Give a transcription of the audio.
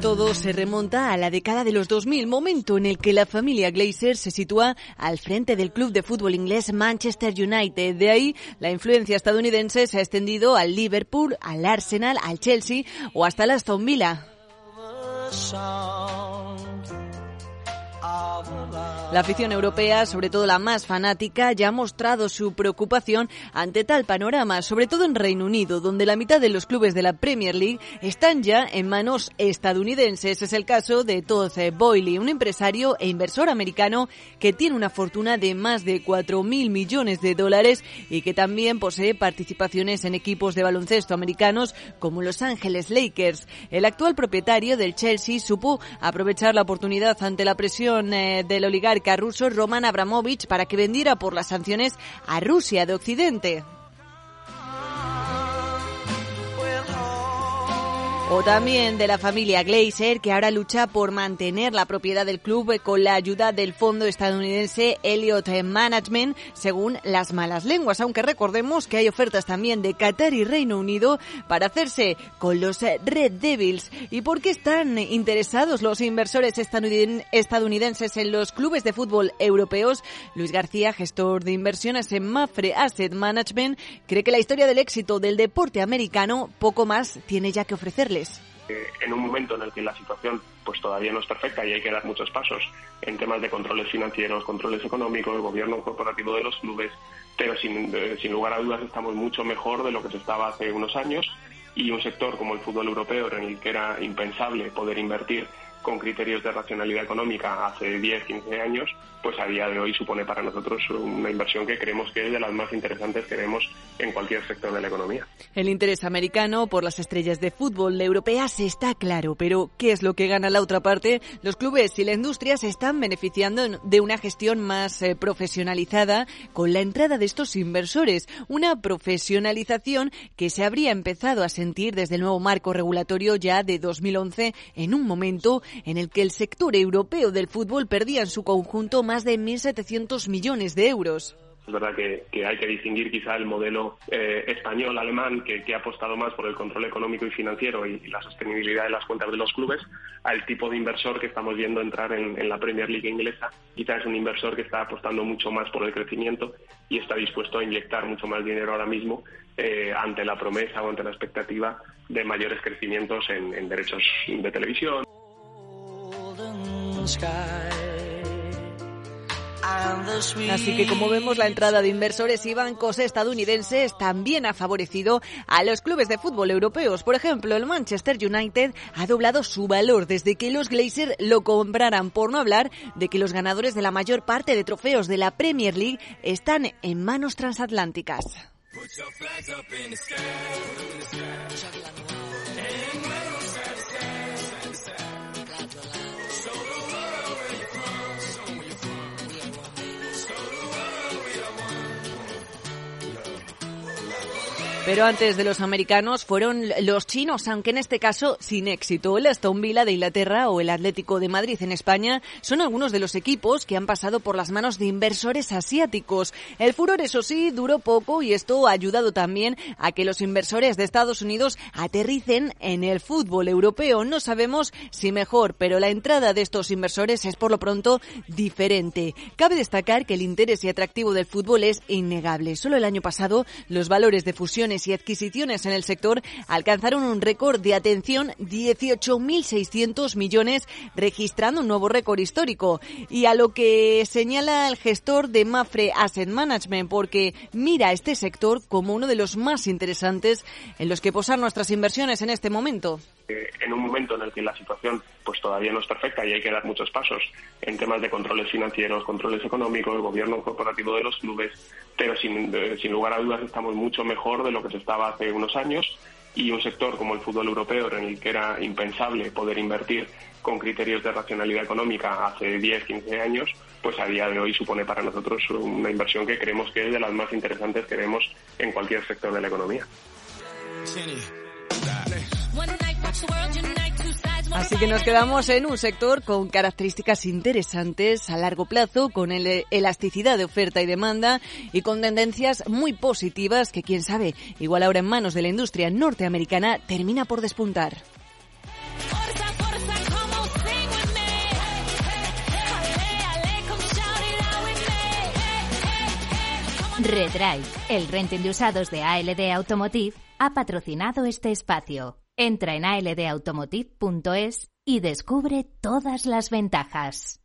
Todo se remonta a la década de los 2000, momento en el que la familia Glazer se sitúa al frente del club de fútbol inglés Manchester United. De ahí, la influencia estadounidense se ha extendido al Liverpool, al Arsenal, al Chelsea o hasta la Aston Villa. La afición europea, sobre todo la más fanática, ya ha mostrado su preocupación ante tal panorama, sobre todo en Reino Unido, donde la mitad de los clubes de la Premier League están ya en manos estadounidenses. Es el caso de Todd Boyle, un empresario e inversor americano que tiene una fortuna de más de 4.000 millones de dólares y que también posee participaciones en equipos de baloncesto americanos como Los Ángeles Lakers. El actual propietario del Chelsea supo aprovechar la oportunidad ante la presión eh, del oligarca ruso Roman Abramovich para que vendiera por las sanciones a Rusia de Occidente. O también de la familia Glazer, que ahora lucha por mantener la propiedad del club con la ayuda del fondo estadounidense Elliott Management, según las malas lenguas. Aunque recordemos que hay ofertas también de Qatar y Reino Unido para hacerse con los Red Devils. ¿Y por qué están interesados los inversores estadounidenses en los clubes de fútbol europeos? Luis García, gestor de inversiones en Mafre Asset Management, cree que la historia del éxito del deporte americano poco más tiene ya que ofrecerles. En un momento en el que la situación pues todavía no es perfecta y hay que dar muchos pasos en temas de controles financieros, controles económicos, gobierno corporativo de los clubes, pero sin, sin lugar a dudas estamos mucho mejor de lo que se estaba hace unos años y un sector como el fútbol europeo en el que era impensable poder invertir con criterios de racionalidad económica hace 10, 15 años, pues a día de hoy supone para nosotros una inversión que creemos que es de las más interesantes que vemos en cualquier sector de la economía. El interés americano por las estrellas de fútbol europeas está claro, pero ¿qué es lo que gana la otra parte? Los clubes y la industria se están beneficiando de una gestión más eh, profesionalizada con la entrada de estos inversores, una profesionalización que se habría empezado a sentir desde el nuevo marco regulatorio ya de 2011 en un momento en el que el sector europeo del fútbol perdía en su conjunto más de 1.700 millones de euros. Es verdad que, hay que distinguir quizá el modelo eh, español-alemán que, ha apostado más por el control económico y financiero y, la sostenibilidad de las cuentas de los clubes al tipo de inversor que estamos viendo entrar en, la Premier League inglesa. Quizá es un inversor que está apostando mucho más por el crecimiento y está dispuesto a inyectar mucho más dinero ahora mismo eh, ante la promesa o ante la expectativa de mayores crecimientos en derechos de televisión. Así que como vemos la entrada de inversores y bancos estadounidenses también ha favorecido a los clubes de fútbol europeos. Por ejemplo, el Manchester United ha doblado su valor desde que los Glazers lo compraran, por no hablar de que los ganadores de la mayor parte de trofeos de la Premier League están en manos transatlánticas. Pero antes de los americanos fueron los chinos, aunque en este caso sin éxito. El Aston Villa de Inglaterra o el Atlético de Madrid en España son algunos de los equipos que han pasado por las manos de inversores asiáticos. El furor, eso sí, duró poco y esto ha ayudado también a que los inversores de Estados Unidos aterricen en el fútbol europeo. No sabemos si mejor, pero la entrada de estos inversores es por lo pronto diferente. Cabe destacar que el interés y atractivo del fútbol es innegable. Solo el año pasado los valores de fusiones y adquisiciones en el sector alcanzaron un récord de atención 18.600 millones, registrando un nuevo récord histórico. Y a lo que señala el gestor de Mafre Asset Management, porque mira este sector como uno de los más interesantes en los que posar nuestras inversiones en este momento en un momento en el que la situación pues todavía no es perfecta y hay que dar muchos pasos en temas de controles financieros, controles económicos, gobierno corporativo de los clubes, pero sin, sin lugar a dudas estamos mucho mejor de lo que se estaba hace unos años y un sector como el fútbol europeo en el que era impensable poder invertir con criterios de racionalidad económica hace 10, 15 años, pues a día de hoy supone para nosotros una inversión que creemos que es de las más interesantes que vemos en cualquier sector de la economía. Así que nos quedamos en un sector con características interesantes a largo plazo, con elasticidad de oferta y demanda y con tendencias muy positivas que quién sabe, igual ahora en manos de la industria norteamericana termina por despuntar. Redrive, el renting de usados de ALD Automotive, ha patrocinado este espacio. Entra en aldautomotive.es y descubre todas las ventajas.